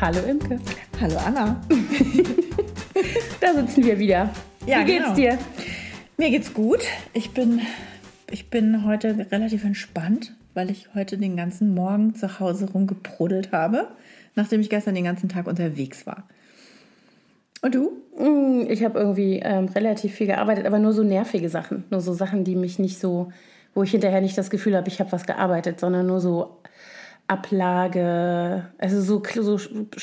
Hallo Imke. Hallo Anna. da sitzen wir wieder. Ja, Wie geht's genau. dir? Mir geht's gut. Ich bin, ich bin heute relativ entspannt, weil ich heute den ganzen Morgen zu Hause rumgeprudelt habe, nachdem ich gestern den ganzen Tag unterwegs war. Und du? Mm, Ich habe irgendwie ähm, relativ viel gearbeitet, aber nur so nervige Sachen. Nur so Sachen, die mich nicht so, wo ich hinterher nicht das Gefühl habe, ich habe was gearbeitet, sondern nur so Ablage, also so, so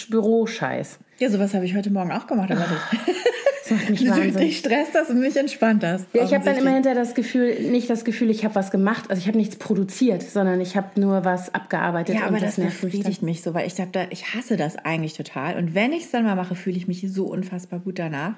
Büroscheiß. Ja, sowas habe ich heute Morgen auch gemacht, aber dich. Das macht mich Du wahnsinnig. dich stresst das und mich entspannt das. Ja, ich habe dann immer hinter das Gefühl, nicht das Gefühl, ich habe was gemacht, also ich habe nichts produziert, sondern ich habe nur was abgearbeitet Ja, aber das, das befriedigt mich so, weil ich glaube, da, ich hasse das eigentlich total. Und wenn ich es dann mal mache, fühle ich mich so unfassbar gut danach.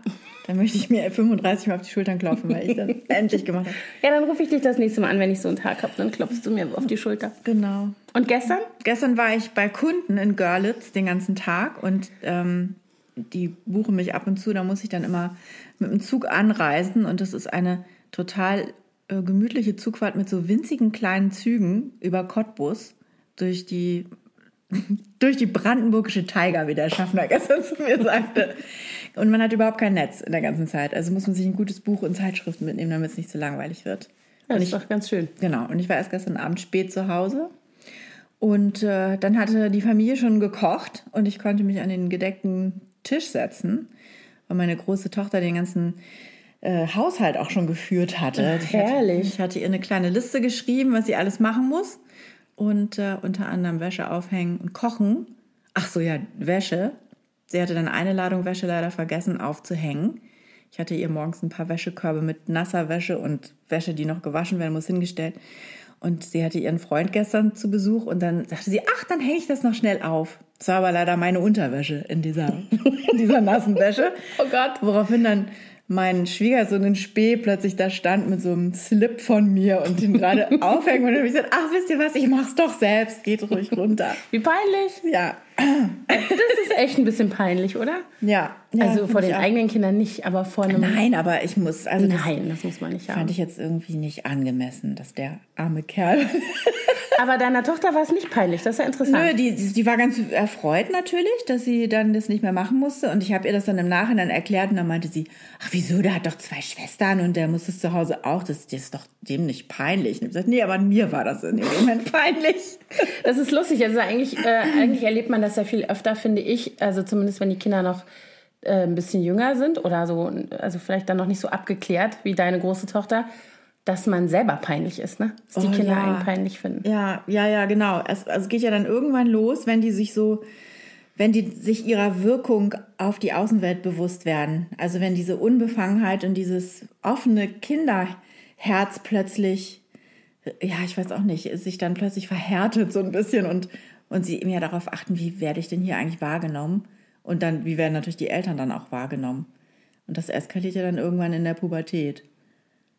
Dann möchte ich mir 35 Mal auf die Schultern klopfen, weil ich das endlich gemacht habe. Ja, dann rufe ich dich das nächste Mal an, wenn ich so einen Tag habe, dann klopfst du mir auf die Schulter. Genau. Und gestern? Gestern war ich bei Kunden in Görlitz den ganzen Tag und ähm, die buchen mich ab und zu. Da muss ich dann immer mit dem Zug anreisen und das ist eine total äh, gemütliche Zugfahrt mit so winzigen kleinen Zügen über Cottbus durch die durch die brandenburgische Tiger, wie der Schaffner gestern zu mir sagte. Und man hat überhaupt kein Netz in der ganzen Zeit. Also muss man sich ein gutes Buch und Zeitschriften mitnehmen, damit es nicht zu langweilig wird. Ja, das ist doch ganz schön. Genau, und ich war erst gestern Abend spät zu Hause. Und äh, dann hatte die Familie schon gekocht und ich konnte mich an den gedeckten Tisch setzen, weil meine große Tochter den ganzen äh, Haushalt auch schon geführt hatte. Ach, Ich hatte- herrlich. Ich hatte ihr eine kleine Liste geschrieben, was sie alles machen muss. Und äh, unter anderem Wäsche aufhängen und kochen. Ach so, ja, Wäsche. Sie hatte dann eine Ladung Wäsche leider vergessen aufzuhängen. Ich hatte ihr morgens ein paar Wäschekörbe mit nasser Wäsche und Wäsche, die noch gewaschen werden muss, hingestellt. Und sie hatte ihren Freund gestern zu Besuch und dann sagte sie, ach, dann hänge ich das noch schnell auf. Das war aber leider meine Unterwäsche in dieser, in dieser nassen Wäsche. Oh Gott. Woraufhin dann mein Schwiegersohn in Spee plötzlich da stand mit so einem Slip von mir und den gerade aufhängen und ich gesagt, ach, wisst ihr was, ich mach's doch selbst, geht ruhig runter. Wie peinlich. Ja, Das ist echt ein bisschen peinlich, oder? ja. ja also vor den eigenen Kindern nicht, aber vor einem. Nein, aber ich muss, also das Nein, das muss man nicht fand haben. ich jetzt irgendwie nicht angemessen, dass der arme Kerl Aber deiner Tochter war es nicht peinlich, das ist ja interessant. Nö, die, die war ganz erfreut natürlich, dass sie dann das nicht mehr machen musste. Und ich habe ihr das dann im Nachhinein erklärt und dann meinte sie, ach wieso, der hat doch zwei Schwestern und der muss es zu Hause auch. Das, das ist doch dem nicht peinlich. Und ich gesagt, nee, aber mir war das in dem Moment peinlich. Das ist lustig. Also eigentlich, äh, eigentlich erlebt man das ja viel öfter, finde ich. Also zumindest wenn die Kinder noch äh, ein bisschen jünger sind oder so, also vielleicht dann noch nicht so abgeklärt wie deine große Tochter, dass man selber peinlich ist, ne? Dass die Oh, Kinder ja. einen peinlich finden. Ja, ja, ja, genau. Es, also es geht ja dann irgendwann los, wenn die sich so, wenn die sich ihrer Wirkung auf die Außenwelt bewusst werden. Also wenn diese Unbefangenheit und dieses offene Kinderherz plötzlich, ja, ich weiß auch nicht, sich dann plötzlich verhärtet so ein bisschen und, und sie mehr darauf achten, wie werde ich denn hier eigentlich wahrgenommen? Und dann, wie werden natürlich die Eltern dann auch wahrgenommen? Und das eskaliert ja dann irgendwann in der Pubertät.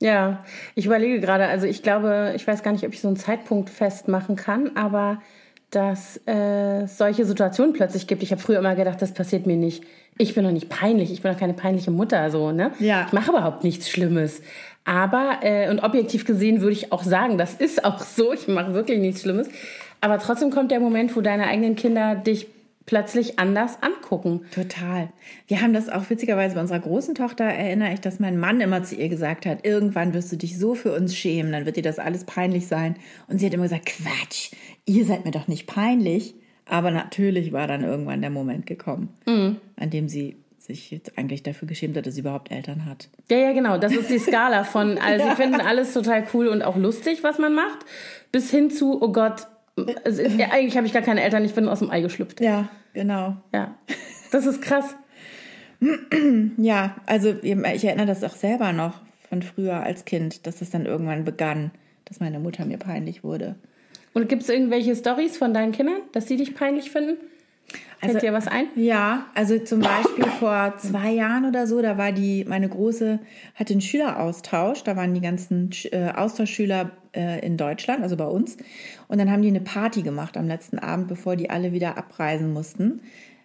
Ja, ich überlege gerade, also ich glaube, ich weiß gar nicht, ob ich so einen Zeitpunkt festmachen kann, aber dass äh, es solche Situationen plötzlich gibt. Ich habe früher immer gedacht, das passiert mir nicht. Ich bin doch nicht peinlich, ich bin doch keine peinliche Mutter, so, ne? Ja. Ich mache überhaupt nichts Schlimmes. Aber, äh, und objektiv gesehen würde ich auch sagen, das ist auch so, ich mache wirklich nichts Schlimmes. Aber trotzdem kommt der Moment, wo deine eigenen Kinder dich plötzlich anders angucken. Total. Wir haben das auch witzigerweise bei unserer großen Tochter, erinnere ich, dass mein Mann immer zu ihr gesagt hat, irgendwann wirst du dich so für uns schämen, dann wird dir das alles peinlich sein. Und sie hat immer gesagt, Quatsch, ihr seid mir doch nicht peinlich. Aber natürlich war dann irgendwann der Moment gekommen, an dem sie sich jetzt eigentlich dafür geschämt hat, dass sie überhaupt Eltern hat. Ja, ja, genau. Das ist die Skala von, also sie finden alles total cool und auch lustig, was man macht, bis hin zu, oh Gott, also, ja, eigentlich habe ich gar keine Eltern, ich bin aus dem Ei geschlüpft. Ja, genau. Ja, das ist krass. Ja, also ich erinnere das auch selber noch von früher als Kind, dass das dann irgendwann begann, dass meine Mutter mir peinlich wurde. Und gibt es irgendwelche Stories von deinen Kindern, dass sie dich peinlich finden? Fällt Also- dir was ein? Ja, also zum Beispiel vor zwei Jahren oder so, da war die, meine Große hatte einen Schüleraustausch, da waren die ganzen äh, Austauschschüler äh, in Deutschland, also bei uns. Und dann haben die eine Party gemacht am letzten Abend, bevor die alle wieder abreisen mussten.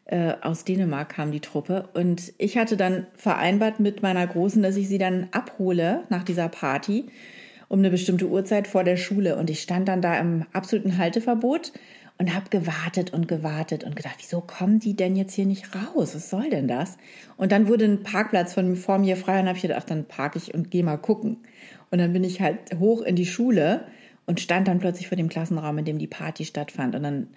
Äh, aus Dänemark kam die Truppe. Und ich hatte dann vereinbart mit meiner Großen, dass ich sie dann abhole nach dieser Party um eine bestimmte Uhrzeit vor der Schule. Und ich stand dann da im absoluten Halteverbot und habe gewartet und gewartet und gedacht, wieso kommen die denn jetzt hier nicht raus? Was soll denn das? Und dann wurde ein Parkplatz von vor mir frei und habe ich gedacht, dann parke ich und gehe mal gucken. Und dann bin ich halt hoch in die Schule und stand dann plötzlich vor dem Klassenraum, in dem die Party stattfand. Und dann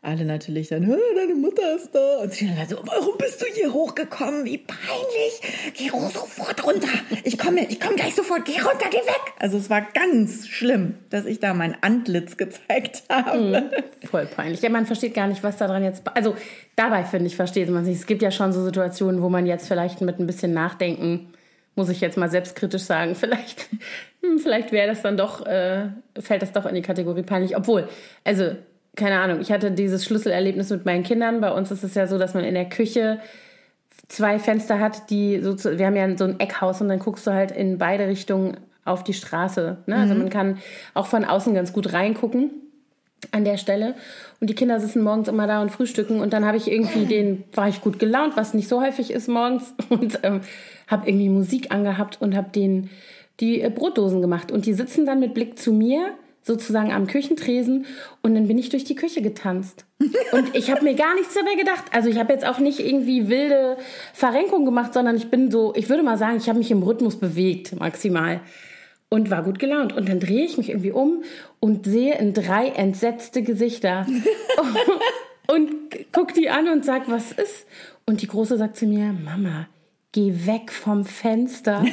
alle natürlich dann, deine Mutter ist da. Und sie dann so, warum bist du hier hochgekommen? Wie peinlich. Geh sofort runter. Ich komme ich komm gleich sofort. Geh runter, geh weg. Also es war ganz schlimm, dass ich da mein Antlitz gezeigt habe. Mhm, voll peinlich. Ja, man versteht gar nicht, was da dran jetzt... Also dabei, finde ich, versteht man sich. Es gibt ja schon so Situationen, wo man jetzt vielleicht mit ein bisschen Nachdenken muss ich jetzt mal selbstkritisch sagen, vielleicht, hm, vielleicht wäre das dann doch, äh, fällt das doch in die Kategorie peinlich. Obwohl, also keine Ahnung, ich hatte dieses Schlüsselerlebnis mit meinen Kindern. Bei uns ist es ja so, dass man in der Küche zwei Fenster hat, die so zu, wir haben ja so ein Eckhaus und dann guckst du halt in beide Richtungen auf die Straße. Ne? Also mhm. man kann auch von außen ganz gut reingucken an der Stelle. Und die Kinder sitzen morgens immer da und frühstücken. Und dann habe ich irgendwie den, war ich gut gelaunt, was nicht so häufig ist morgens. Und ähm, habe irgendwie Musik angehabt und habe denen die äh, Brotdosen gemacht. Und die sitzen dann mit Blick zu mir sozusagen am Küchentresen und dann bin ich durch die Küche getanzt. Und ich habe mir gar nichts dabei gedacht. Also ich habe jetzt auch nicht irgendwie wilde Verrenkung gemacht, sondern ich bin so, ich würde mal sagen, ich habe mich im Rhythmus bewegt, maximal. Und war gut gelaunt. Und dann drehe ich mich irgendwie um und sehe in drei entsetzte Gesichter. und guck die an und sag, was ist? Und die Große sagt zu mir, Mama, geh weg vom Fenster.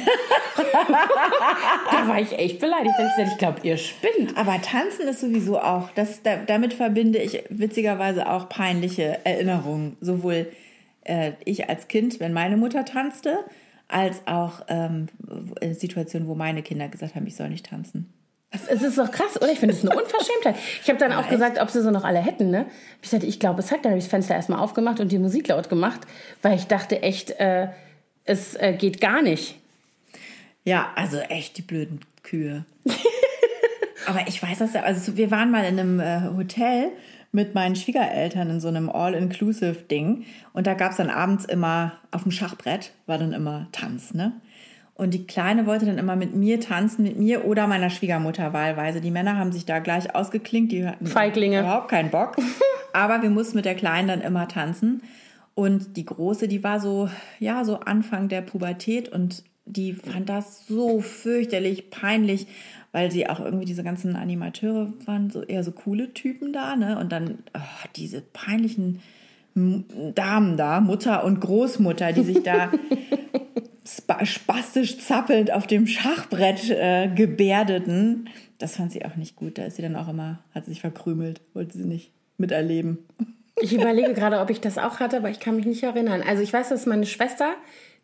da war ich echt beleidigt. Ich, glaube, ihr spinnt. Aber tanzen ist sowieso auch, das, damit verbinde ich witzigerweise auch peinliche Erinnerungen. Sowohl äh, ich als Kind, wenn meine Mutter tanzte, als auch ähm, Situationen, wo meine Kinder gesagt haben, ich soll nicht tanzen. Es ist doch krass, oder? Ich finde es eine Unverschämtheit. Ich habe dann auch gesagt, ob sie so noch alle hätten, ne? Ich sagte, ich glaube, es hat. Dann habe ich das Fenster erstmal aufgemacht und die Musik laut gemacht, weil ich dachte echt, äh, es äh, geht gar nicht. Ja, also echt die blöden Kühe. Aber ich weiß das ja, also wir waren mal in einem äh, Hotel mit meinen Schwiegereltern in so einem All-Inclusive-Ding und da gab es dann abends immer auf dem Schachbrett, war dann immer Tanz, ne? Und die Kleine wollte dann immer mit mir tanzen, mit mir oder meiner Schwiegermutter wahlweise. Die Männer haben sich da gleich ausgeklinkt, die hatten Feiglinge. überhaupt keinen Bock. Aber wir mussten mit der Kleinen dann immer tanzen. Und die Große, die war so, ja, so Anfang der Pubertät und die fand das so fürchterlich peinlich, weil sie auch irgendwie diese ganzen Animateure waren so eher so coole Typen da, ne? Und dann oh, diese peinlichen Damen da, Mutter und Großmutter, die sich da spastisch zappelnd auf dem Schachbrett äh, gebärdeten. Das fand sie auch nicht gut. Da ist sie dann auch immer, hat sie sich verkrümelt, wollte sie nicht miterleben. Ich überlege gerade, ob ich das auch hatte, aber ich kann mich nicht erinnern. Also ich weiß, dass meine Schwester,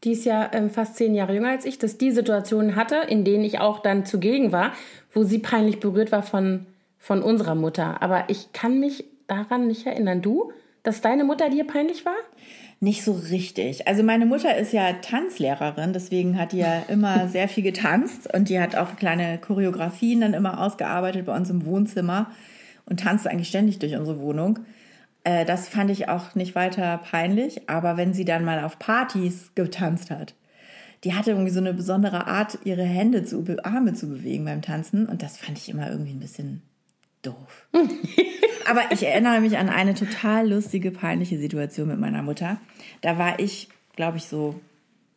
die ist ja ähm, fast zehn Jahre jünger als ich, dass die Situationen hatte, in denen ich auch dann zugegen war, wo sie peinlich berührt war von, von unserer Mutter. Aber ich kann mich daran nicht erinnern. Du, dass deine Mutter dir peinlich war? Nicht so richtig. Also meine Mutter ist ja Tanzlehrerin, deswegen hat die ja immer sehr viel getanzt und die hat auch kleine Choreografien dann immer ausgearbeitet bei uns im Wohnzimmer und tanzt eigentlich ständig durch unsere Wohnung. Äh, das fand ich auch nicht weiter peinlich, aber wenn sie dann mal auf Partys getanzt hat, die hatte irgendwie so eine besondere Art, ihre Hände zu, Arme zu bewegen beim Tanzen und das fand ich immer irgendwie ein bisschen doof. aber ich erinnere mich an eine total lustige, peinliche Situation mit meiner Mutter. Da war ich, glaube ich, so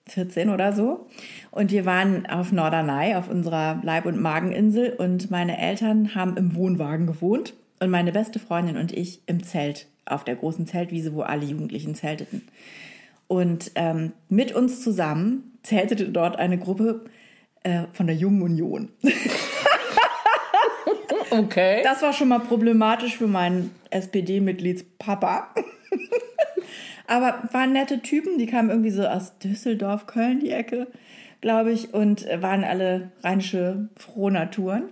14 oder so. Und wir waren auf Norderney, auf unserer Leib- und Mageninsel. Und meine Eltern haben im Wohnwagen gewohnt. Und meine beste Freundin und ich im Zelt auf der großen Zeltwiese, wo alle Jugendlichen zelteten. Und ähm, mit uns zusammen zeltete dort eine Gruppe äh, von der Jungen Union. okay. Das war schon mal problematisch für meinen SPD-Mitgliedspapa. Aber waren nette Typen, die kamen irgendwie so aus Düsseldorf, Köln, die Ecke, glaube ich, und waren alle rheinische Frohnaturen.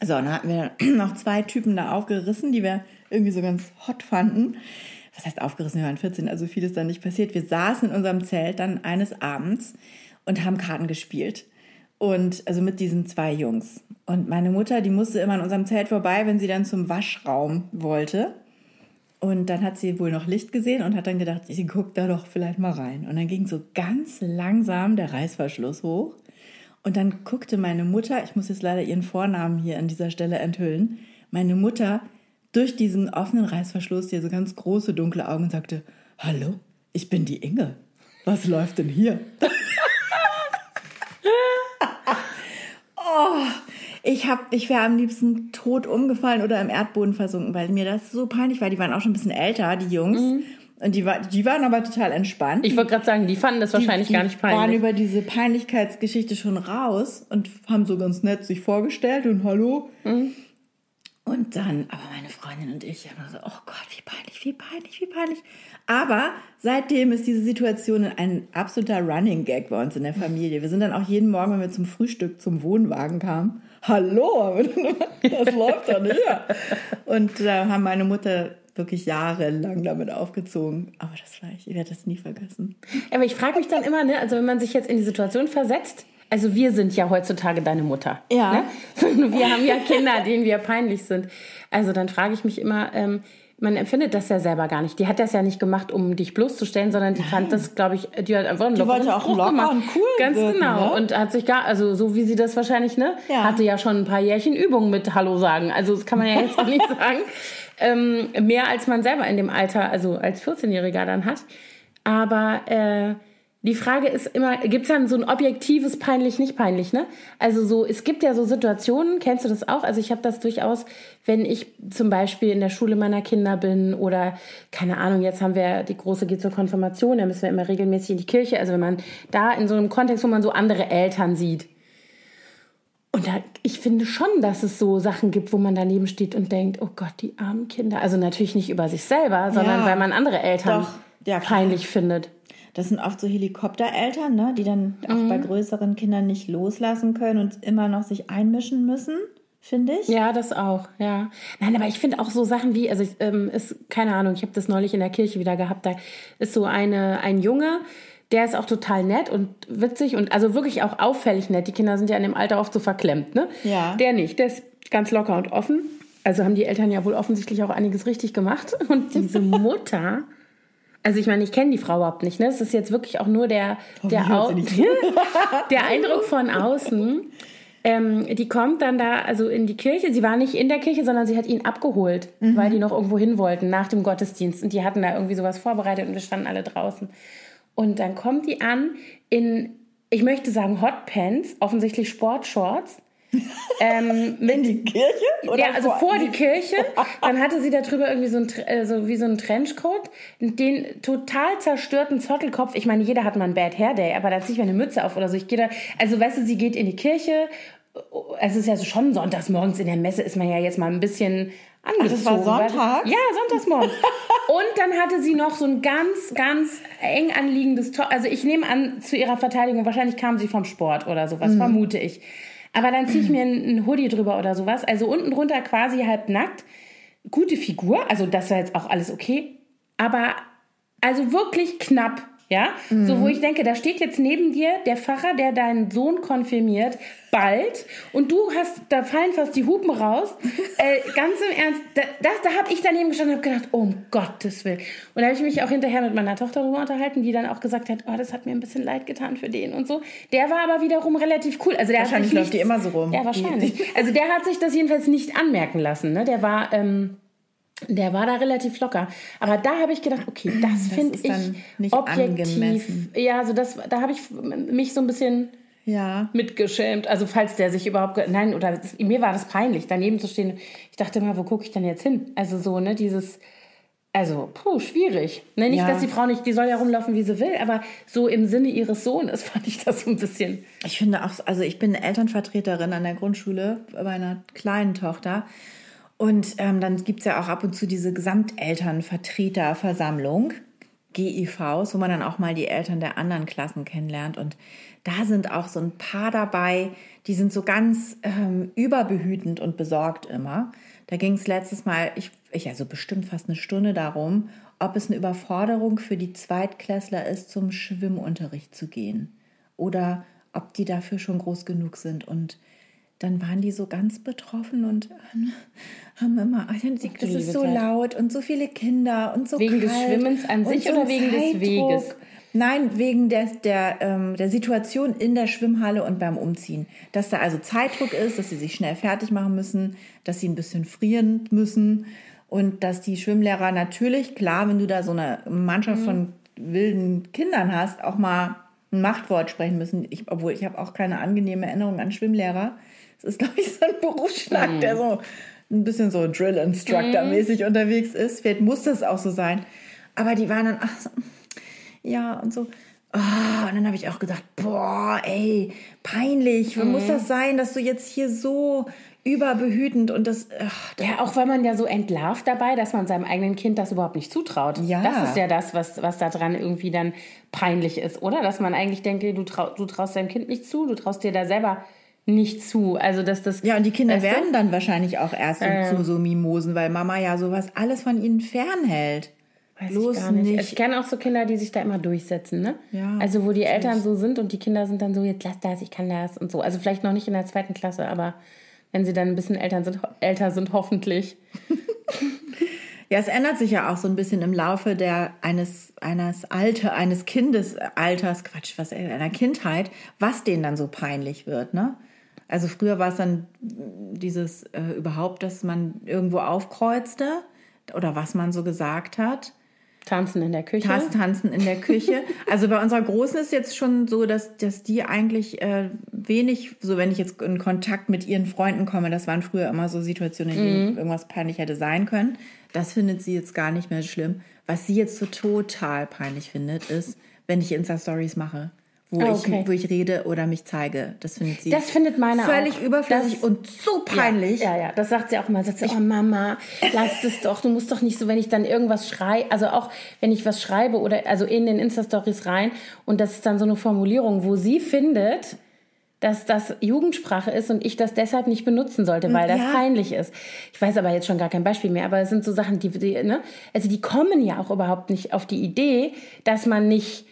So, dann hatten wir noch zwei Typen da aufgerissen, die wir irgendwie so ganz hot fanden. Was heißt aufgerissen? Wir waren 14, also viel ist dann nicht passiert. Wir saßen in unserem Zelt dann eines Abends und haben Karten gespielt. Und also mit diesen zwei Jungs. Und meine Mutter, die musste immer in unserem Zelt vorbei, wenn sie dann zum Waschraum wollte. Und dann hat sie wohl noch Licht gesehen und hat dann gedacht, sie guckt da doch vielleicht mal rein. Und dann ging so ganz langsam der Reißverschluss hoch. Und dann guckte meine Mutter, ich muss jetzt leider ihren Vornamen hier an dieser Stelle enthüllen, meine Mutter durch diesen offenen Reißverschluss hier so ganz große dunkle Augen und sagte, hallo, ich bin die Inge. Was läuft denn hier? oh, ich, hab, ich wäre am liebsten tot umgefallen oder im Erdboden versunken, weil mir das so peinlich war. Die waren auch schon ein bisschen älter, die Jungs. Mhm. Und die, war, die waren aber total entspannt. Ich wollte gerade sagen, die fanden das wahrscheinlich die, gar nicht peinlich. Die waren über diese Peinlichkeitsgeschichte schon raus und haben so ganz nett sich vorgestellt und hallo. Mhm. Und dann, aber meine Freundin und ich haben so, oh Gott, wie peinlich, wie peinlich, wie peinlich. Aber seitdem ist diese Situation ein absoluter Running Gag bei uns in der Familie. Wir sind dann auch jeden Morgen, wenn wir zum Frühstück zum Wohnwagen kamen, hallo, das läuft doch nicht. Und da äh, haben meine Mutter wirklich jahrelang damit aufgezogen. Aber das war ich, ich werde das nie vergessen. Aber ich frage mich dann immer, ne, also wenn man sich jetzt in die Situation versetzt, also wir sind ja heutzutage deine Mutter. Ja. Ne? Wir haben ja Kinder, denen wir peinlich sind. Also dann frage ich mich immer, ähm, man empfindet das ja selber gar nicht. Die hat das ja nicht gemacht, um dich bloßzustellen, sondern die Nein. fand das, glaube ich, die hat einfach einen Die wollte auch locker gemacht. und cool Ganz wirken, genau. Ne? Und hat sich gar, also so wie sie das wahrscheinlich, ne, ja. hatte ja schon ein paar Jährchen Übung mit Hallo sagen. Also das kann man ja jetzt auch nicht sagen. Ähm, mehr als man selber in dem Alter, also als 14-Jähriger dann hat. Aber äh, die Frage ist immer, gibt es dann so ein objektives peinlich, nicht peinlich, ne? Also so, es gibt ja so Situationen, kennst du das auch? Also ich habe das durchaus, wenn ich zum Beispiel in der Schule meiner Kinder bin oder, keine Ahnung, jetzt haben wir, die Große geht zur Konfirmation, da müssen wir immer regelmäßig in die Kirche. Also wenn man da in so einem Kontext, wo man so andere Eltern sieht. Und da, ich finde schon, dass es so Sachen gibt, wo man daneben steht und denkt, oh Gott, die armen Kinder. Also natürlich nicht über sich selber, sondern ja, weil man andere Eltern ja, peinlich findet. Das sind oft so Helikoptereltern, ne, die dann auch mhm. bei größeren Kindern nicht loslassen können und immer noch sich einmischen müssen, finde ich. Ja, das auch, ja. Nein, aber ich finde auch so Sachen wie, also ich, ähm, ist, keine Ahnung, ich habe das neulich in der Kirche wieder gehabt, da ist so eine, ein Junge, der ist auch total nett und witzig und also wirklich auch auffällig nett. Die Kinder sind ja in dem Alter oft so verklemmt, ne? Ja. Der nicht, der ist ganz locker und offen. Also haben die Eltern ja wohl offensichtlich auch einiges richtig gemacht. Und diese Mutter also ich meine, ich kenne die Frau überhaupt nicht. Ne? Es ist jetzt wirklich auch nur der, der, Au der Eindruck von außen. Ähm, die kommt dann da also in die Kirche. Sie war nicht in der Kirche, sondern sie hat ihn abgeholt, mhm. weil die noch irgendwo hin wollten nach dem Gottesdienst. Und die hatten da irgendwie sowas vorbereitet und wir standen alle draußen. Und dann kommt die an in, ich möchte sagen, Hotpants, offensichtlich Sportshorts ähm, in die Kirche? Oder ja, also vor, vor die Kirche. Dann hatte sie da drüber irgendwie so, ein, äh, so wie so ein Trenchcoat, den total zerstörten Zottelkopf. Ich meine, jeder hat mal einen Bad Hair Day, aber da ziehe ich mir eine Mütze auf oder so. Ich gehe da, also weißt du, sie geht in die Kirche. Es ist ja so schon sonntags morgens in der Messe ist man ja jetzt mal ein bisschen angezogen. das war Sonntag? Ja, sonntagsmorgens. Und dann hatte sie noch so ein ganz, ganz eng anliegendes Top. Also ich nehme an, zu ihrer Verteidigung, wahrscheinlich kam sie vom Sport oder sowas, mhm. vermute ich. Aber dann ziehe ich mir einen Hoodie drüber oder sowas. Also unten drunter quasi halb nackt. Gute Figur, also das war jetzt auch alles okay. Aber also wirklich knapp. Ja, mhm. so wo ich denke, da steht jetzt neben dir der Pfarrer, der deinen Sohn konfirmiert, bald, und du hast, da fallen fast die Hupen raus. äh, ganz im Ernst, da, da, da habe ich daneben gestanden und habe gedacht, oh, um Gottes Willen. Und da habe ich mich auch hinterher mit meiner Tochter darüber unterhalten, die dann auch gesagt hat, oh, das hat mir ein bisschen leid getan für den und so. Der war aber wiederum relativ cool. Also der wahrscheinlich läuft die immer so rum. Ja, wahrscheinlich. Also der hat sich das jedenfalls nicht anmerken lassen. Ne? Der war ähm, der war da relativ locker. Aber da habe ich gedacht, okay, das, das finde ich objektiv. Angemessen. Ja, also das, da habe ich mich so ein bisschen ja. mitgeschämt. Also falls der sich überhaupt, nein, oder mir war das peinlich, daneben zu stehen. Ich dachte mal, wo gucke ich denn jetzt hin? Also so, ne, dieses, also, puh, schwierig. Ne, nicht, ja. dass die Frau nicht, die soll ja rumlaufen, wie sie will, aber so im Sinne ihres Sohnes fand ich das so ein bisschen. Ich finde auch, also ich bin Elternvertreterin an der Grundschule bei meiner kleinen Tochter. Und ähm, dann gibt es ja auch ab und zu diese Gesamtelternvertreterversammlung, GIVs, wo man dann auch mal die Eltern der anderen Klassen kennenlernt. Und da sind auch so ein paar dabei, die sind so ganz ähm, überbehütend und besorgt immer. Da ging es letztes Mal, ich, ich also bestimmt fast eine Stunde darum, ob es eine Überforderung für die Zweitklässler ist, zum Schwimmunterricht zu gehen. Oder ob die dafür schon groß genug sind. Und dann waren die so ganz betroffen und haben immer, das ist so laut und so viele Kinder und so Wegen kalt des Schwimmens an sich so oder wegen Zeitdruck. des Weges? Nein, wegen der, der, ähm, der Situation in der Schwimmhalle und beim Umziehen. Dass da also Zeitdruck ist, dass sie sich schnell fertig machen müssen, dass sie ein bisschen frieren müssen Und dass die Schwimmlehrer natürlich, klar, wenn du da so eine Mannschaft mhm. von wilden Kindern hast, auch mal ein Machtwort sprechen müssen. Ich, obwohl ich habe auch keine angenehme Erinnerung an Schwimmlehrer. Es ist, glaube ich, so ein Berufsschlag, mhm. der so ein bisschen so Drill-Instructor-mäßig mhm. unterwegs ist. Vielleicht muss das auch so sein. Aber die waren dann, ach so, ja, und so. Oh, und dann habe ich auch gedacht, boah, ey, peinlich. Mhm. Muss das sein, dass du jetzt hier so überbehütend und das, ach, das. Ja, auch weil man ja so entlarvt dabei, dass man seinem eigenen Kind das überhaupt nicht zutraut. Ja. Das ist ja das, was, was da dran irgendwie dann peinlich ist, oder? Dass man eigentlich denkt, du, trau, du traust deinem Kind nicht zu, du traust dir da selber nicht zu. Also dass das. Ja, und die Kinder werden dann wahrscheinlich auch erst äh, zu so Mimosen, weil Mama ja sowas alles von ihnen fernhält. Weiß Bloß ich gar nicht. nicht. Ich kenne auch so Kinder, die sich da immer durchsetzen, ne? Ja, also wo die Eltern so sind und die Kinder sind dann so, jetzt lass das, ich kann das und so. Also vielleicht noch nicht in der zweiten Klasse, aber wenn sie dann ein bisschen Eltern sind, älter sind, hoffentlich. ja, es ändert sich ja auch so ein bisschen im Laufe der eines eines Alter eines Kindesalters, Quatsch, was einer Kindheit, was denen dann so peinlich wird, ne? Also früher war es dann dieses äh, überhaupt, dass man irgendwo aufkreuzte oder was man so gesagt hat. Tanzen in der Küche. Tanzen in der Küche. Also bei unserer Großen ist jetzt schon so, dass, dass die eigentlich äh, wenig, so wenn ich jetzt in Kontakt mit ihren Freunden komme, das waren früher immer so Situationen, in denen mhm. irgendwas peinlich hätte sein können. Das findet sie jetzt gar nicht mehr schlimm. Was sie jetzt so total peinlich findet, ist, wenn ich Insta-Stories mache wo, oh, okay. ich, wo ich rede oder mich zeige. Das findet sie das findet meine völlig auch. überflüssig das, und so peinlich. Ja, ja, das sagt sie auch immer. Sagt sie, oh Mama, lass es doch. Du musst doch nicht so, wenn ich dann irgendwas schreibe, also auch wenn ich was schreibe oder also in den Insta-Stories rein und das ist dann so eine Formulierung, wo sie findet, dass das Jugendsprache ist und ich das deshalb nicht benutzen sollte, weil das ja. peinlich ist. Ich weiß aber jetzt schon gar kein Beispiel mehr, aber es sind so Sachen, die, die ne? also die kommen ja auch überhaupt nicht auf die Idee, dass man nicht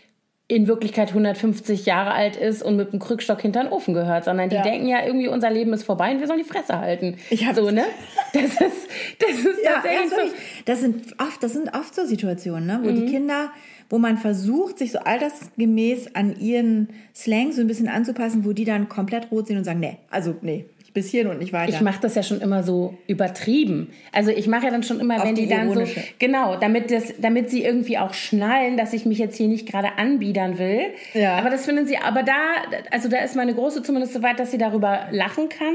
in Wirklichkeit 150 Jahre alt ist und mit einem Krückstock hinter den Ofen gehört, sondern die ja. denken ja irgendwie, unser Leben ist vorbei und wir sollen die Fresse halten. Ich so, ne? Das ist, das ist ja, tatsächlich so. Das sind oft, das sind oft so Situationen, ne? wo mhm. die Kinder, wo man versucht, sich so altersgemäß an ihren Slang so ein bisschen anzupassen, wo die dann komplett rot sind und sagen, nee, also nee, bis hierhin und nicht weiter. Ich mache das ja schon immer so übertrieben. Also ich mache ja dann schon immer, Auf wenn die, die dann so genau, damit das, damit sie irgendwie auch schnallen, dass ich mich jetzt hier nicht gerade anbiedern will. Ja. Aber das finden sie. Aber da, also da ist meine große zumindest so weit, dass sie darüber lachen kann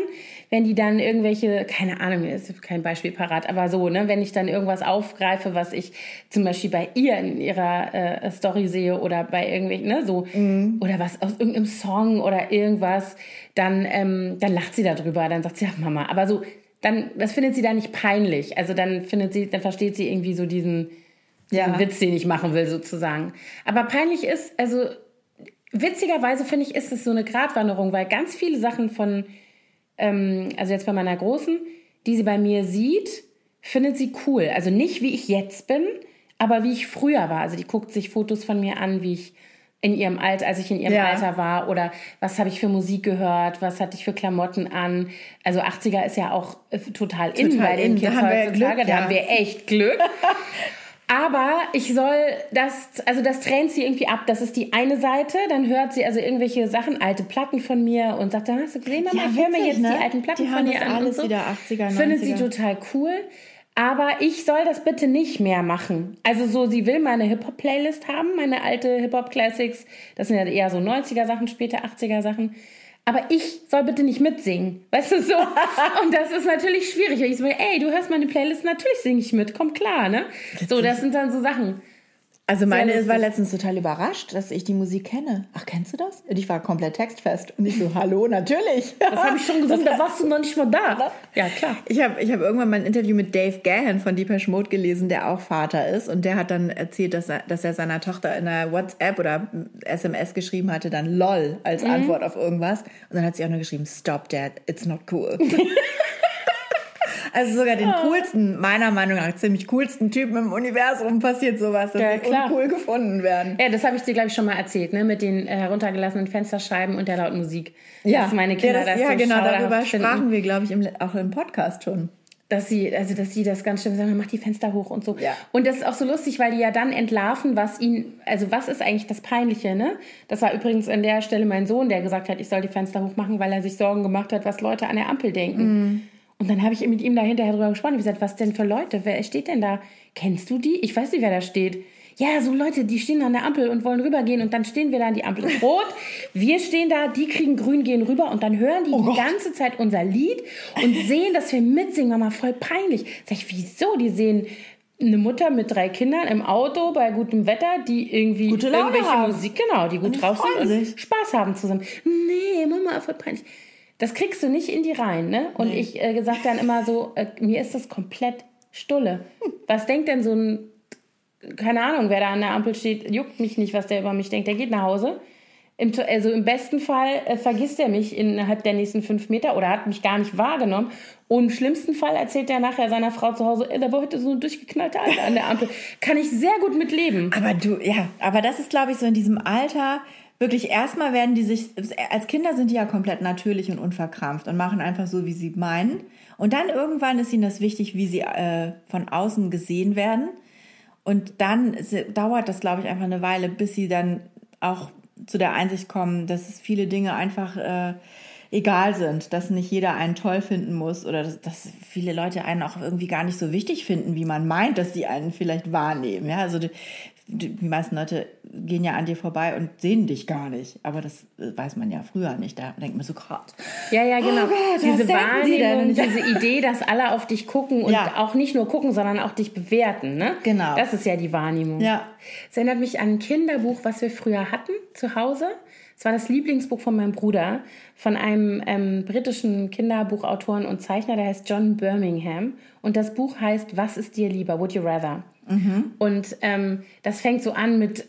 wenn die dann irgendwelche, keine Ahnung, ist kein Beispiel parat, aber so, ne, wenn ich dann irgendwas aufgreife, was ich zum Beispiel bei ihr in ihrer äh, Story sehe oder bei irgendwelchen, ne, so, mhm. oder was aus irgendeinem Song oder irgendwas, dann, ähm, dann lacht sie darüber, dann sagt sie, ja, Mama, aber so, dann, das findet sie dann nicht peinlich. Also dann findet sie, dann versteht sie irgendwie so diesen, ja. Witz, den ich machen will, sozusagen. Aber peinlich ist, also witzigerweise finde ich, ist es so eine Gratwanderung, weil ganz viele Sachen von ähm, also jetzt bei meiner Großen, die sie bei mir sieht, findet sie cool. Also nicht wie ich jetzt bin, aber wie ich früher war. Also die guckt sich Fotos von mir an, wie ich in ihrem Alter, als ich in ihrem ja. Alter war oder was habe ich für Musik gehört, was hatte ich für Klamotten an. Also 80er ist ja auch äh, total, total in bei den Kids heutzutage, Glück, da haben wir echt Glück. Aber ich soll das, also das trennt sie irgendwie ab. Das ist die eine Seite. Dann hört sie also irgendwelche Sachen, alte Platten von mir und sagt dann, hast du gesehen, Mama, ja, ich höre mir jetzt ne? die alten Platten die von dir an. alles so. wieder 80er, 90er. Findet sie total cool. Aber ich soll das bitte nicht mehr machen. Also so, sie will meine Hip-Hop-Playlist haben, meine alte Hip-Hop-Classics. Das sind ja eher so 90er-Sachen, später 80er-Sachen aber ich soll bitte nicht mitsingen. Weißt du so? Und das ist natürlich schwierig. Ich so, ey, du hörst meine Playlist, natürlich singe ich mit, komm klar, ne? So, das sind dann so Sachen. Also meine war letztens total überrascht, dass ich die Musik kenne. Ach, kennst du das? Und ich war komplett textfest. Und ich so, hallo, natürlich. Das habe ich schon gesungen, da warst du noch nicht mal da. Ja, klar. Ich habe ich hab irgendwann mal ein Interview mit Dave Gahan von Deepesh Mode gelesen, der auch Vater ist. Und der hat dann erzählt, dass er, dass er seiner Tochter in einer WhatsApp oder SMS geschrieben hatte, dann LOL als mhm. Antwort auf irgendwas. Und dann hat sie auch nur geschrieben, stop dad, it's not cool. Also sogar den oh. coolsten, meiner Meinung nach ziemlich coolsten Typen im Universum passiert sowas, dass ja, sie uncool gefunden werden. Ja, das habe ich dir, glaube ich, schon mal erzählt, ne? Mit den äh, heruntergelassenen Fensterscheiben und der lauten Musik. Ja, dass meine Kinder ja, das, das ja so genau, darüber sprachen wir, glaube ich, im, auch im Podcast schon dass sie, also dass sie das ganz schön sagen, mach die Fenster hoch und so. Ja. Und das ist auch so lustig, weil die ja dann entlarven, was ihnen, also was ist eigentlich das Peinliche, ne? Das war übrigens an der Stelle mein Sohn, der gesagt hat, ich soll die Fenster hoch machen, weil er sich Sorgen gemacht hat, was Leute an der Ampel denken. Mm. Und dann habe ich mit ihm da hinterher drüber gesprochen. Ich gesagt, was denn für Leute? Wer steht denn da? Kennst du die? Ich weiß nicht, wer da steht. Ja, so Leute, die stehen an der Ampel und wollen rübergehen und dann stehen wir da an die Ampel ist rot. Wir stehen da, die kriegen grün, gehen rüber und dann hören die Oh die Gott. ganze Zeit unser Lied und sehen, dass wir mitsingen. Mama, voll peinlich. Sag ich, wieso? Die sehen eine Mutter mit drei Kindern im Auto bei gutem Wetter, die irgendwie irgendwelche haben. Musik, genau, die gut Und drauf sind und sich. Spaß haben zusammen. Nee, Mama, voll peinlich. Das kriegst du nicht in die Reihen, ne? Und Nee. ich äh, sag dann immer so, äh, mir ist das komplett Stulle. Was denkt denn so ein, keine Ahnung, wer da an der Ampel steht, juckt mich nicht, was der über mich denkt. Der geht nach Hause. Im, also im besten Fall äh, vergisst er mich innerhalb der nächsten fünf Meter oder hat mich gar nicht wahrgenommen. Und im schlimmsten Fall erzählt er nachher seiner Frau zu Hause, "Ey, da war heute so ein durchgeknallter Alter an der Ampel. Kann ich sehr gut mitleben. Aber du, ja, aber das ist, glaube ich, so in diesem Alter, wirklich erstmal werden die sich, als Kinder sind die ja komplett natürlich und unverkrampft und machen einfach so, wie sie meinen. Und dann irgendwann ist ihnen das wichtig, wie sie äh, von außen gesehen werden. Und dann dauert das, glaube ich, einfach eine Weile, bis sie dann auch zu der Einsicht kommen, dass viele Dinge einfach äh, egal sind, dass nicht jeder einen toll finden muss oder dass, dass viele Leute einen auch irgendwie gar nicht so wichtig finden, wie man meint, dass sie einen vielleicht wahrnehmen. Ja, also die die meisten Leute gehen ja an dir vorbei und sehen dich gar nicht. Aber das äh, weiß man ja früher nicht. Da denkt man so, Gott. Ja, ja, genau. Oh Gott, diese die? Wahrnehmung, diese Idee, dass alle auf dich gucken und Ja. auch nicht nur gucken, sondern auch dich bewerten. Ne? Genau. Das ist ja die Wahrnehmung. Ja. Es erinnert mich an ein Kinderbuch, was wir früher hatten zu Hause. Es war das Lieblingsbuch von meinem Bruder, von einem ähm, britischen Kinderbuchautoren und Zeichner, der heißt John Birmingham. Und das Buch heißt Was ist dir lieber? Would you rather? Und ähm, das fängt so an mit,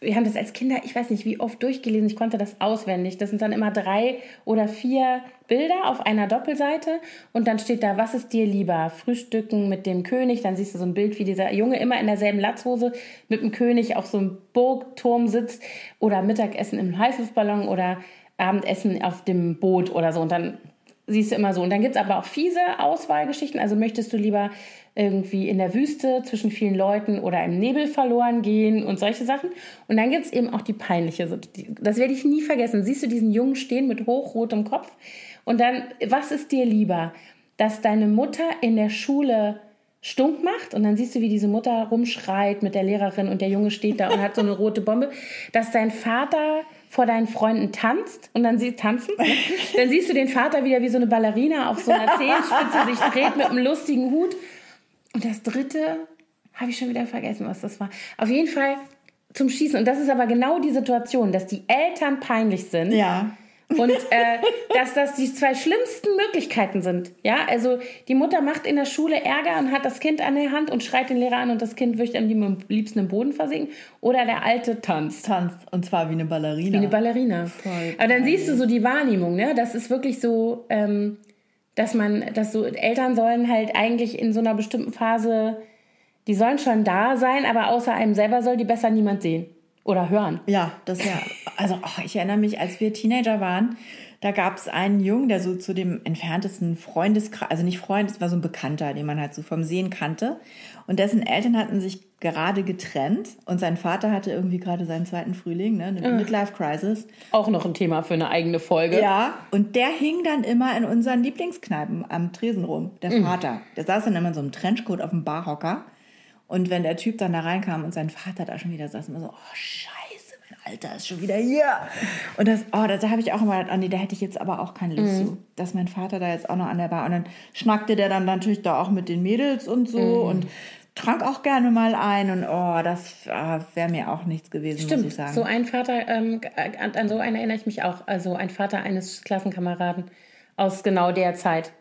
wir haben das als Kinder, ich weiß nicht wie oft durchgelesen, ich konnte das auswendig. Das sind dann immer drei oder vier Bilder auf einer Doppelseite und dann steht da, was ist dir lieber? Frühstücken mit dem König, dann siehst du so ein Bild, wie dieser Junge immer in derselben Latzhose mit dem König auf so einem Burgturm sitzt oder Mittagessen im Heißluftballon oder Abendessen auf dem Boot oder so und dann siehst du immer so. Und dann gibt es aber auch fiese Auswahlgeschichten. Also möchtest du lieber irgendwie in der Wüste zwischen vielen Leuten oder im Nebel verloren gehen und solche Sachen. Und dann gibt es eben auch die peinliche. Das werde ich nie vergessen. Siehst du diesen Jungen stehen mit hochrotem Kopf? Und dann, was ist dir lieber? Dass deine Mutter in der Schule stunk macht und dann siehst du, wie diese Mutter rumschreit mit der Lehrerin und der Junge steht da und hat so eine rote Bombe, dass dein Vater vor deinen Freunden tanzt und dann sie tanzen, dann siehst du den Vater wieder wie so eine Ballerina auf so einer Zehenspitze sich dreht mit einem lustigen Hut und das dritte habe ich schon wieder vergessen, was das war. Auf jeden Fall zum Schießen und das ist aber genau die Situation, dass die Eltern peinlich sind Ja. und äh, dass das die zwei schlimmsten Möglichkeiten sind. Ja, also die Mutter macht in der Schule Ärger und hat das Kind an der Hand und schreit den Lehrer an und das Kind möchte am lieb- am liebsten im Boden versinken. Oder der Alte tanzt. Tanzt. Und zwar wie eine Ballerina. Wie eine Ballerina. Voll Aber dann siehst du so die Wahrnehmung, ne? Das ist wirklich so, ähm, dass man, dass so Eltern sollen halt eigentlich in so einer bestimmten Phase, die sollen schon da sein, aber außer einem selber soll die besser niemand sehen oder hören. Ja, das ja. Also oh, ich erinnere mich, als wir Teenager waren, da gab es einen Jungen, der so zu dem entferntesten Freundeskreis, also nicht Freund, es war so ein Bekannter, den man halt so vom Sehen kannte. Und dessen Eltern hatten sich gerade getrennt und sein Vater hatte irgendwie gerade seinen zweiten Frühling, ne, eine Midlife-Crisis. Auch noch ein Thema für eine eigene Folge. Ja, und der hing dann immer in unseren Lieblingskneipen am Tresen rum, der Vater. Der saß dann immer in so einem Trenchcoat auf dem Barhocker. Und wenn der Typ dann da reinkam und sein Vater da schon wieder saß, immer so, oh Scheiße, mein Alter ist schon wieder hier. Und das, oh, da, da habe ich auch immer gedacht, oh nee, da hätte ich jetzt aber auch keine Lust zu, dass mein Vater da jetzt auch noch an der Bar. Und dann schnackte der dann natürlich da auch mit den Mädels und so und trank auch gerne mal ein. Und oh, das ah, wäre mir auch nichts gewesen, muss ich Stimmt, sagen. so ein Vater, ähm, an, an so einen erinnere ich mich auch. Also ein Vater eines Klassenkameraden aus genau der Zeit.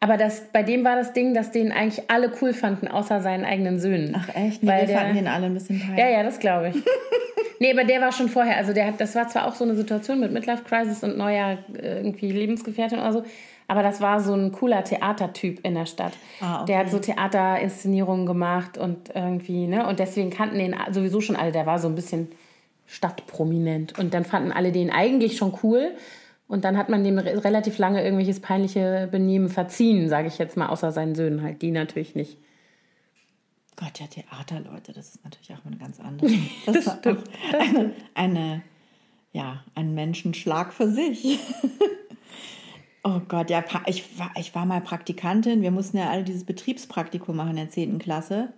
Aber das, bei dem war das Ding, dass den eigentlich alle cool fanden, außer seinen eigenen Söhnen. Ach echt? Nee, Weil wir fanden den alle ein bisschen peinlich. Ja, ja, das glaube ich. nee, aber der war schon vorher. Also der hat, das war zwar auch so eine Situation mit Midlife Crisis und neuer äh, irgendwie Lebensgefährtin oder so, aber das war so ein cooler Theatertyp in der Stadt. Ah, okay. Der hat so Theaterinszenierungen gemacht und irgendwie, ne? Und deswegen kannten den sowieso schon alle. Der war so ein bisschen stadtprominent. Und dann fanden alle den eigentlich schon cool. Und dann hat man dem re relativ lange irgendwelches peinliche Benehmen verziehen, sage ich jetzt mal, außer seinen Söhnen halt. Die natürlich nicht. Gott, ja, Theaterleute, das ist natürlich auch eine ganz andere. Das, war auch eine, eine, ja, ein Menschenschlag für sich. Oh Gott, ja, ich war, ich war mal Praktikantin. Wir mussten ja alle dieses Betriebspraktikum machen in der 10. Klasse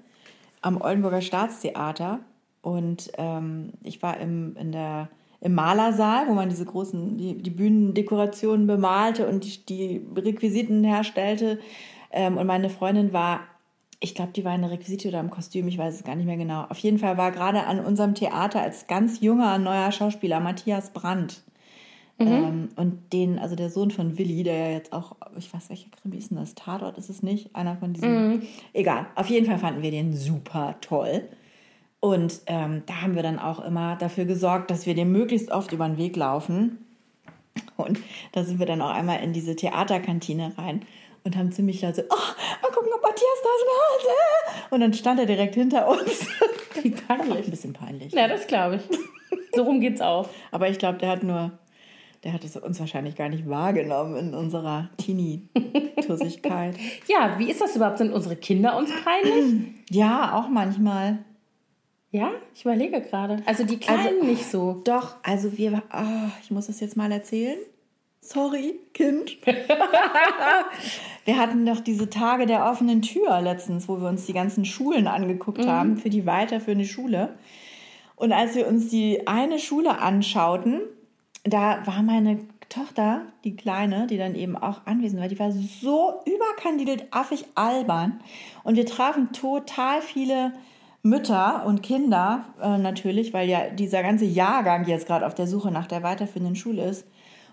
am Oldenburger Staatstheater. Und ähm, ich war im, in der, im Malersaal, wo man diese großen, die, die Bühnendekorationen bemalte und die, die Requisiten herstellte. Ähm, und meine Freundin war, ich glaube, die war in der Requisite oder im Kostüm, ich weiß es gar nicht mehr genau. Auf jeden Fall war gerade an unserem Theater als ganz junger neuer Schauspieler Matthias Brandt Mhm. Ähm, und den, also der Sohn von Willi, der ja jetzt auch, ich weiß, welcher Krimi ist denn das? Tatort ist es nicht? Einer von diesen. Mhm. Egal, auf jeden Fall fanden wir den super toll. Und ähm, da haben wir dann auch immer dafür gesorgt, dass wir dem möglichst oft über den Weg laufen. Und da sind wir dann auch einmal in diese Theaterkantine rein und haben ziemlich laut so, oh, mal gucken, ob Matthias da ist. Und dann stand er direkt hinter uns. Wie peinlich. Ein bisschen peinlich. Ja, das glaube ich. So rum geht's auch. Aber ich glaube, der hat nur der hat es uns wahrscheinlich gar nicht wahrgenommen in unserer Teenie-Tussigkeit. ja, wie ist das überhaupt? Sind unsere Kinder uns peinlich? Ja, auch manchmal. Ja, ich überlege gerade. Also die Kleinen also, nicht so. Doch, also wir, oh, ich muss das jetzt mal erzählen. Sorry, Kind. wir hatten doch diese Tage der offenen Tür letztens, wo wir uns die ganzen Schulen angeguckt mhm. haben für die weiterführende Schule. Und als wir uns die eine Schule anschauten, da war meine Tochter, die Kleine, die dann eben auch anwesend war, die war so überkandidelt affig albern. Und wir trafen total viele Mütter und Kinder äh, natürlich, weil ja dieser ganze Jahrgang jetzt gerade auf der Suche nach der weiterführenden Schule ist.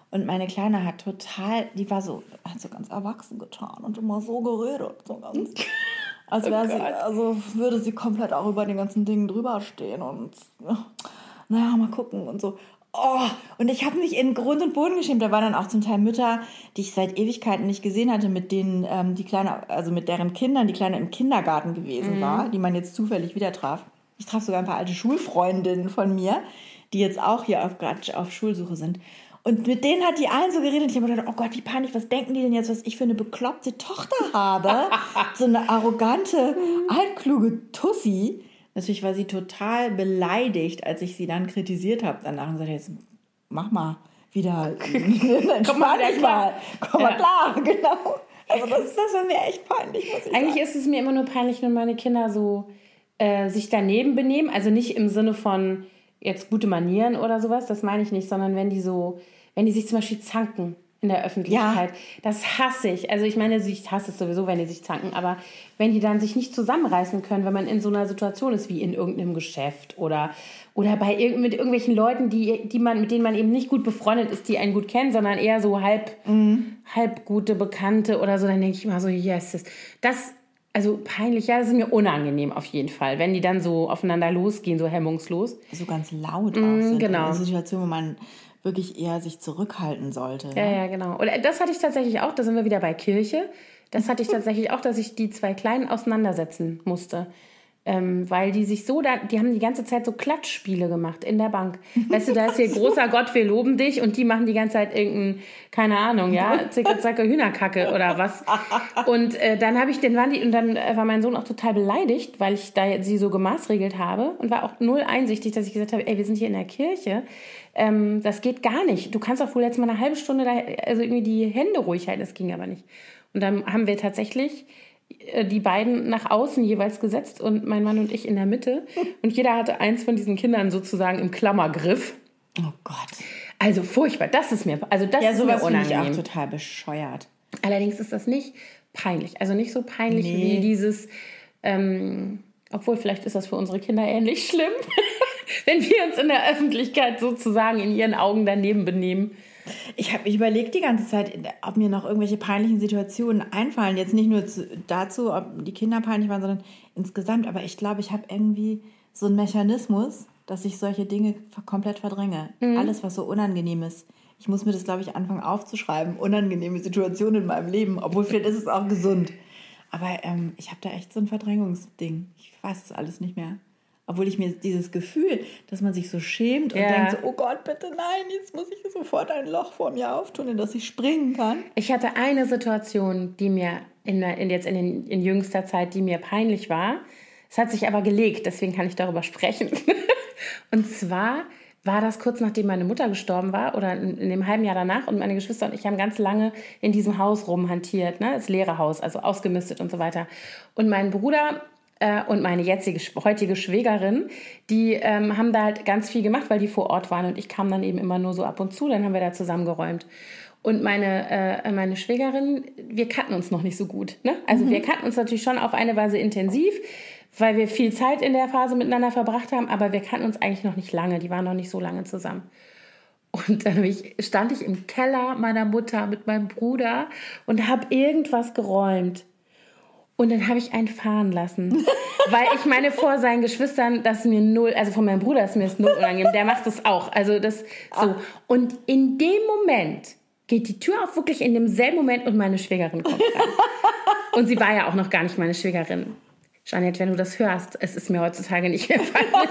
Und meine Kleine hat total, die war so, hat so ganz erwachsen getan und immer so geredet, so ganz. Als wäre oh sie, also würde sie komplett auch über den ganzen Dingen drüber stehen und naja, mal gucken und so. Oh, und ich habe mich in Grund und Boden geschämt. Da waren dann auch zum Teil Mütter, die ich seit Ewigkeiten nicht gesehen hatte, mit denen ähm, die Kleine, also mit deren Kindern die Kleine im Kindergarten gewesen mhm. war, die man jetzt zufällig wieder traf. Ich traf sogar ein paar alte Schulfreundinnen von mir, die jetzt auch hier auf, auf Schulsuche sind. Und mit denen hat die allen so geredet. Ich habe gedacht, oh Gott, wie peinlich, was denken die denn jetzt, was ich für eine bekloppte Tochter habe? so eine arrogante, altkluge Tussi. Natürlich war sie total beleidigt, als ich sie dann kritisiert habe. Danach und sagte, jetzt mach mal wieder. Komm mal, klar. mal. Komm mal ja. klar, genau. Also das, das war mir echt peinlich. Eigentlich sagen. ist es mir immer nur peinlich, wenn meine Kinder so äh, sich daneben benehmen. Also nicht im Sinne von jetzt gute Manieren oder sowas, das meine ich nicht, sondern wenn die so, wenn die sich zum Beispiel zanken in der Öffentlichkeit. Ja. Das hasse ich. Also ich meine, ich hasse es sowieso, wenn die sich zanken, aber wenn die dann sich nicht zusammenreißen können, wenn man in so einer Situation ist wie in irgendeinem Geschäft oder oder bei irg mit irgendwelchen Leuten, die, die man, mit denen man eben nicht gut befreundet ist, die einen gut kennen, sondern eher so halb, mhm. halb gute Bekannte oder so, dann denke ich immer so, yes, das, das also peinlich, ja, das ist mir unangenehm auf jeden Fall, wenn die dann so aufeinander losgehen, so hemmungslos. So ganz laut mm, auch sind. Genau. In einer Situation, wo man wirklich eher sich zurückhalten sollte. Ja, ja, ja, genau. Und das hatte ich tatsächlich auch, da sind wir wieder bei Kirche. Das hatte ich tatsächlich auch, dass ich die zwei Kleinen auseinandersetzen musste. Ähm, weil die sich so, da, die haben die ganze Zeit so Klatschspiele gemacht in der Bank. Weißt du, da ist hier großer Gott, wir loben dich und die machen die ganze Zeit irgendein, keine Ahnung, ja, zicke, zacke, Hühnerkacke oder was. Und äh, dann habe ich den, waren die, und dann war mein Sohn auch total beleidigt, weil ich da sie so gemaßregelt habe und war auch null einsichtig, dass ich gesagt habe, ey, wir sind hier in der Kirche ähm, das geht gar nicht. Du kannst auch wohl jetzt mal eine halbe Stunde da, also irgendwie die Hände ruhig halten. Das ging aber nicht. Und dann haben wir tatsächlich äh, die beiden nach außen jeweils gesetzt und mein Mann und ich in der Mitte. Und jeder hatte eins von diesen Kindern sozusagen im Klammergriff. Oh Gott. Also furchtbar. Das ist mir, also das ja, ist mir unangenehm. Ich auch total bescheuert. Allerdings ist das nicht peinlich. Also nicht so peinlich nee. wie dieses, ähm, obwohl vielleicht ist das für unsere Kinder ähnlich schlimm. wenn wir uns in der Öffentlichkeit sozusagen in ihren Augen daneben benehmen. Ich habe mich überlegt die ganze Zeit, ob mir noch irgendwelche peinlichen Situationen einfallen. Jetzt nicht nur zu, dazu, ob die Kinder peinlich waren, sondern insgesamt. Aber ich glaube, ich habe irgendwie so einen Mechanismus, dass ich solche Dinge komplett verdränge. Mhm. Alles, was so unangenehm ist. Ich muss mir das, glaube ich, anfangen aufzuschreiben. Unangenehme Situationen in meinem Leben. Obwohl vielleicht ist es auch gesund. Aber ähm, ich habe da echt so ein Verdrängungsding. Ich weiß es alles nicht mehr. Obwohl ich mir dieses Gefühl, dass man sich so schämt und ja. denkt so, oh Gott, bitte nein, jetzt muss ich sofort ein Loch vor mir auftun, in das ich springen kann. Ich hatte eine Situation, die mir in, in jetzt in, den, in jüngster Zeit, die mir peinlich war. Es hat sich aber gelegt, deswegen kann ich darüber sprechen. und zwar war das kurz nachdem meine Mutter gestorben war oder in, in, dem halben Jahr danach und meine Geschwister und ich haben ganz lange in diesem Haus rumhantiert, ne? das leere Haus, also ausgemistet und so weiter. Und mein Bruder und meine jetzige, heutige Schwägerin, die ähm, haben da halt ganz viel gemacht, weil die vor Ort waren und ich kam dann eben immer nur so ab und zu, dann haben wir da zusammengeräumt. Und meine, äh, meine Schwägerin, wir kannten uns noch nicht so gut. Ne? Also mhm. wir kannten uns natürlich schon auf eine Weise intensiv weil wir viel Zeit in der Phase miteinander verbracht haben, aber wir kannten uns eigentlich noch nicht lange. Die waren noch nicht so lange zusammen. Und dann ich, stand ich im Keller meiner Mutter mit meinem Bruder und habe irgendwas geräumt. Und dann habe ich einen fahren lassen. Weil ich meine, vor seinen Geschwistern, das mir null, also von meinem Bruder ist mir das null unangenehm. Der macht das auch. Also das so. Und in dem Moment geht die Tür auf, wirklich in demselben Moment und meine Schwägerin kommt rein. Und sie war ja auch noch gar nicht meine Schwägerin. Jeanette, wenn du das hörst, es ist mir heutzutage nicht mehr peinlich.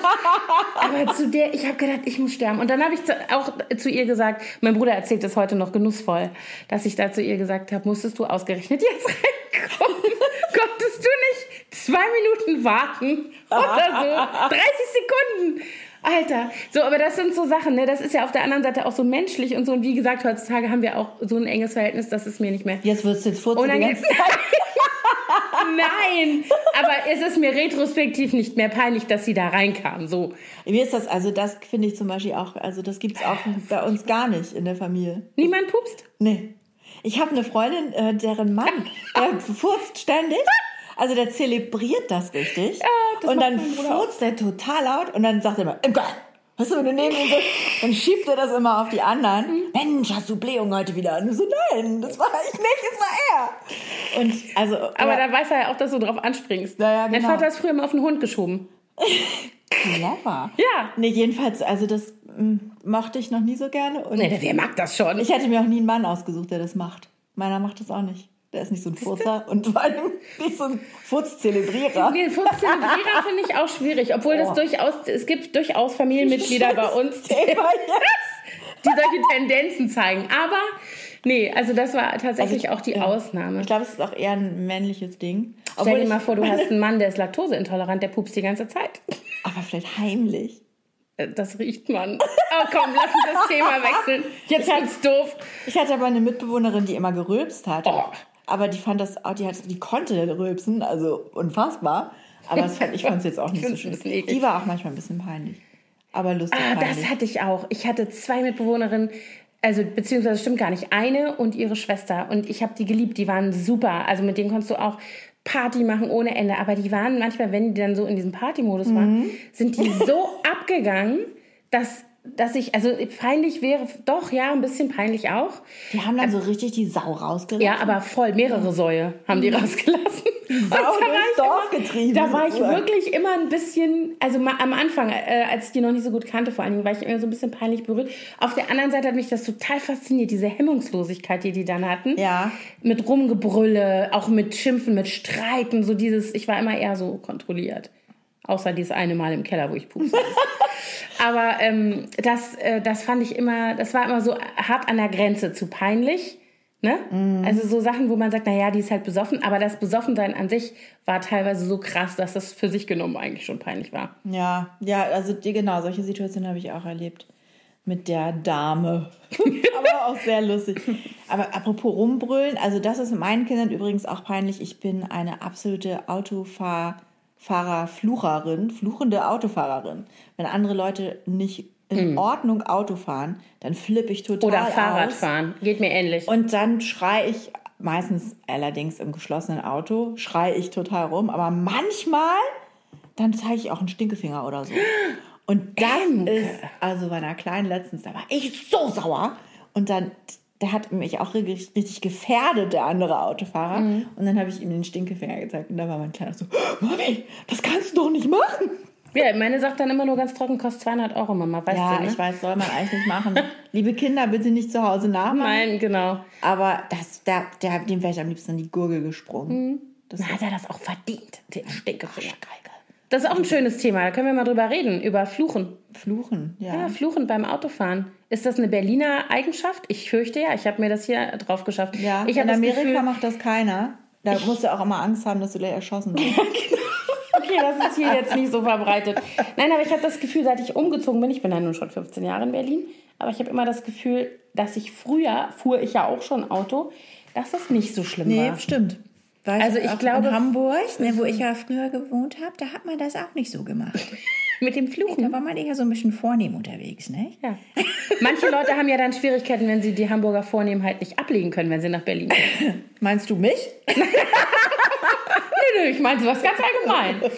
Aber zu der, ich habe gedacht, ich muss sterben. Und dann habe ich zu, auch zu ihr gesagt, mein Bruder erzählt das heute noch genussvoll, dass ich da zu ihr gesagt habe, musstest du ausgerechnet jetzt reinkommen? Konntest du nicht zwei Minuten warten oder so? 30 Sekunden. Alter, so, aber das sind so Sachen, ne? Das ist ja auf der anderen Seite auch so menschlich und so. Und wie gesagt, heutzutage haben wir auch so ein enges Verhältnis, dass es mir nicht mehr. Jetzt wird es jetzt furzen ganze Zeit. Nein, aber es ist mir retrospektiv nicht mehr peinlich, dass sie da reinkam. So. Mir ist das, also das finde ich zum Beispiel auch, also das gibt es auch bei uns gar nicht in der Familie. Niemand pupst? Nee. Ich habe eine Freundin, äh, deren Mann, der furzt ständig. Also der zelebriert das richtig. Ja, das und dann furzt der total laut und dann sagt er immer, Imker, Weißt du, wenn du neben ihm bist, dann schiebt er das immer auf die anderen. Mhm. Mensch, hast du Blähung heute wieder? Und du so, nein, das war ich nicht, das war er. Und also, Aber ja. da weiß er ja auch, dass du drauf anspringst. Ja, ja, genau. Mein Vater hat früher immer auf den Hund geschoben. Clever. Ja. Nee, jedenfalls, also das mm, mochte ich noch nie so gerne. Und nee, wer mag das schon? Ich hätte mir auch nie einen Mann ausgesucht, der das macht. Meiner macht das auch nicht. Der ist nicht so ein Furzer und vor allem nicht so ein Furzzelebrierer. Nee, Furzzelebrierer finde ich auch schwierig, obwohl oh. das durchaus, es gibt durchaus Familienmitglieder bei uns, die, die solche Tendenzen zeigen. Aber nee, also das war tatsächlich also, auch die ja. Ausnahme. Ich glaube, es ist auch eher ein männliches Ding. Stell dir mal vor, du hast einen Mann, der ist laktoseintolerant, der pupst die ganze Zeit. Aber vielleicht heimlich. Äh, das riecht man. Oh komm, lass uns das Thema wechseln. Jetzt wird's doof. Ich hatte aber eine Mitbewohnerin, die immer gerülpst hat. Oh. Aber die fand das, die, hat, die konnte rülpsen, also unfassbar. Aber fand, ich fand es jetzt auch nicht so schön. Die war auch manchmal ein bisschen peinlich. Aber lustig. Ah, peinlich. das hatte ich auch. Ich hatte zwei Mitbewohnerinnen, also beziehungsweise stimmt gar nicht, eine und ihre Schwester. Und ich habe die geliebt, die waren super. Also mit denen konntest du auch Party machen ohne Ende. Aber die waren manchmal, wenn die dann so in diesem Partymodus mhm. waren, sind die so abgegangen, dass dass ich, also peinlich wäre, doch, ja, ein bisschen peinlich auch. Die haben dann so richtig die Sau rausgelassen. Ja, aber voll, mehrere Säue haben die rausgelassen. Sau durchs Dorf getrieben. Da war ich wirklich immer ein bisschen, also am Anfang, äh, als ich die noch nicht so gut kannte, vor allen Dingen, war ich immer so ein bisschen peinlich berührt. Auf der anderen Seite hat mich das total fasziniert, diese Hemmungslosigkeit, die die dann hatten. Ja. Mit Rumgebrülle, auch mit Schimpfen, mit Streiten, so dieses, ich war immer eher so kontrolliert. Außer dieses eine Mal im Keller, wo ich puste. Aber ähm, das, äh, das fand ich immer, das war immer so hart an der Grenze zu peinlich. Ne? Mm. Also so Sachen, wo man sagt, naja, die ist halt besoffen, aber das Besoffensein an sich war teilweise so krass, dass das für sich genommen eigentlich schon peinlich war. Ja, ja, also genau, solche Situationen habe ich auch erlebt. Mit der Dame. aber auch sehr lustig. Aber apropos rumbrüllen, also das ist meinen Kindern übrigens auch peinlich. Ich bin eine absolute Autofahr- Fahrerflucherin, fluchende Autofahrerin. Wenn andere Leute nicht in mm. Ordnung Auto fahren, dann flippe ich total Oder Fahrrad aus. fahren, geht mir ähnlich. Und dann schreie ich, meistens allerdings im geschlossenen Auto, schreie ich total rum, aber manchmal, dann zeige ich auch einen Stinkefinger oder so. Und das Emke. ist, also bei einer kleinen letztens, da war ich so sauer. Und dann der hat mich auch richtig, richtig gefährdet, der andere Autofahrer. Mhm. Und dann habe ich ihm den Stinkefinger gezeigt. Und da war mein Kleiner so, Mami, das kannst du doch nicht machen. Ja, meine sagt dann immer nur ganz trocken, kostet 200 Euro, Mama. Weißt ja, du, ne? ich weiß, soll man eigentlich nicht machen. Liebe Kinder, bitte nicht zu Hause nachmachen. Nein, genau. Aber das, der, der, dem wäre ich am liebsten in die Gurgel gesprungen. Mhm. Das hat er das auch verdient, den Stinkefinger. Das ist auch ein schönes Thema. Da können wir mal drüber reden, über Fluchen. Fluchen, ja. Ja, Fluchen beim Autofahren. Ist das eine Berliner Eigenschaft? Ich fürchte ja. Ich habe mir das hier drauf geschafft. Ja, ich in Amerika Gefühl, macht das keiner. Da musst du auch immer Angst haben, dass du gleich erschossen wirst. Ja, genau. okay, das ist hier jetzt nicht so verbreitet. Nein, aber ich habe das Gefühl, seit ich umgezogen bin, ich bin ja nun schon 15 Jahre in Berlin, aber ich habe immer das Gefühl, dass ich früher, fuhr ich ja auch schon Auto, dass das nicht so schlimm Nee, war. stimmt. Weißt Also ich glaube- in Hamburg, ne, wo ich ja früher gewohnt habe, da hat man das auch nicht so gemacht. Mit dem Fluchen. Da war man eher so ein bisschen vornehm unterwegs, ne? Ja. Manche Leute haben ja dann Schwierigkeiten, wenn sie die Hamburger Vornehmheit nicht ablegen können, wenn sie nach Berlin kommen. Meinst du mich? Nö, nö, ich meine sowas ganz allgemein.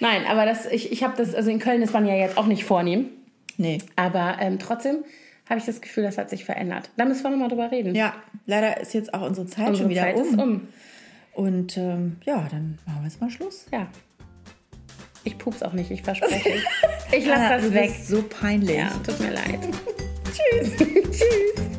Nein, aber das, ich, ich habe das, also in Köln ist man ja jetzt auch nicht vornehm, Nee. aber ähm, trotzdem habe ich das Gefühl, das hat sich verändert. Da müssen wir nochmal drüber reden. Ja, leider ist jetzt auch unsere Zeit Unsere schon wieder Zeit um. ist um. Und ähm, ja, dann machen wir jetzt mal Schluss. Ja. Ich pups auch nicht, ich verspreche. Ich lasse das du weg. bist so peinlich. Ja, tut mir leid. Tschüss. Tschüss.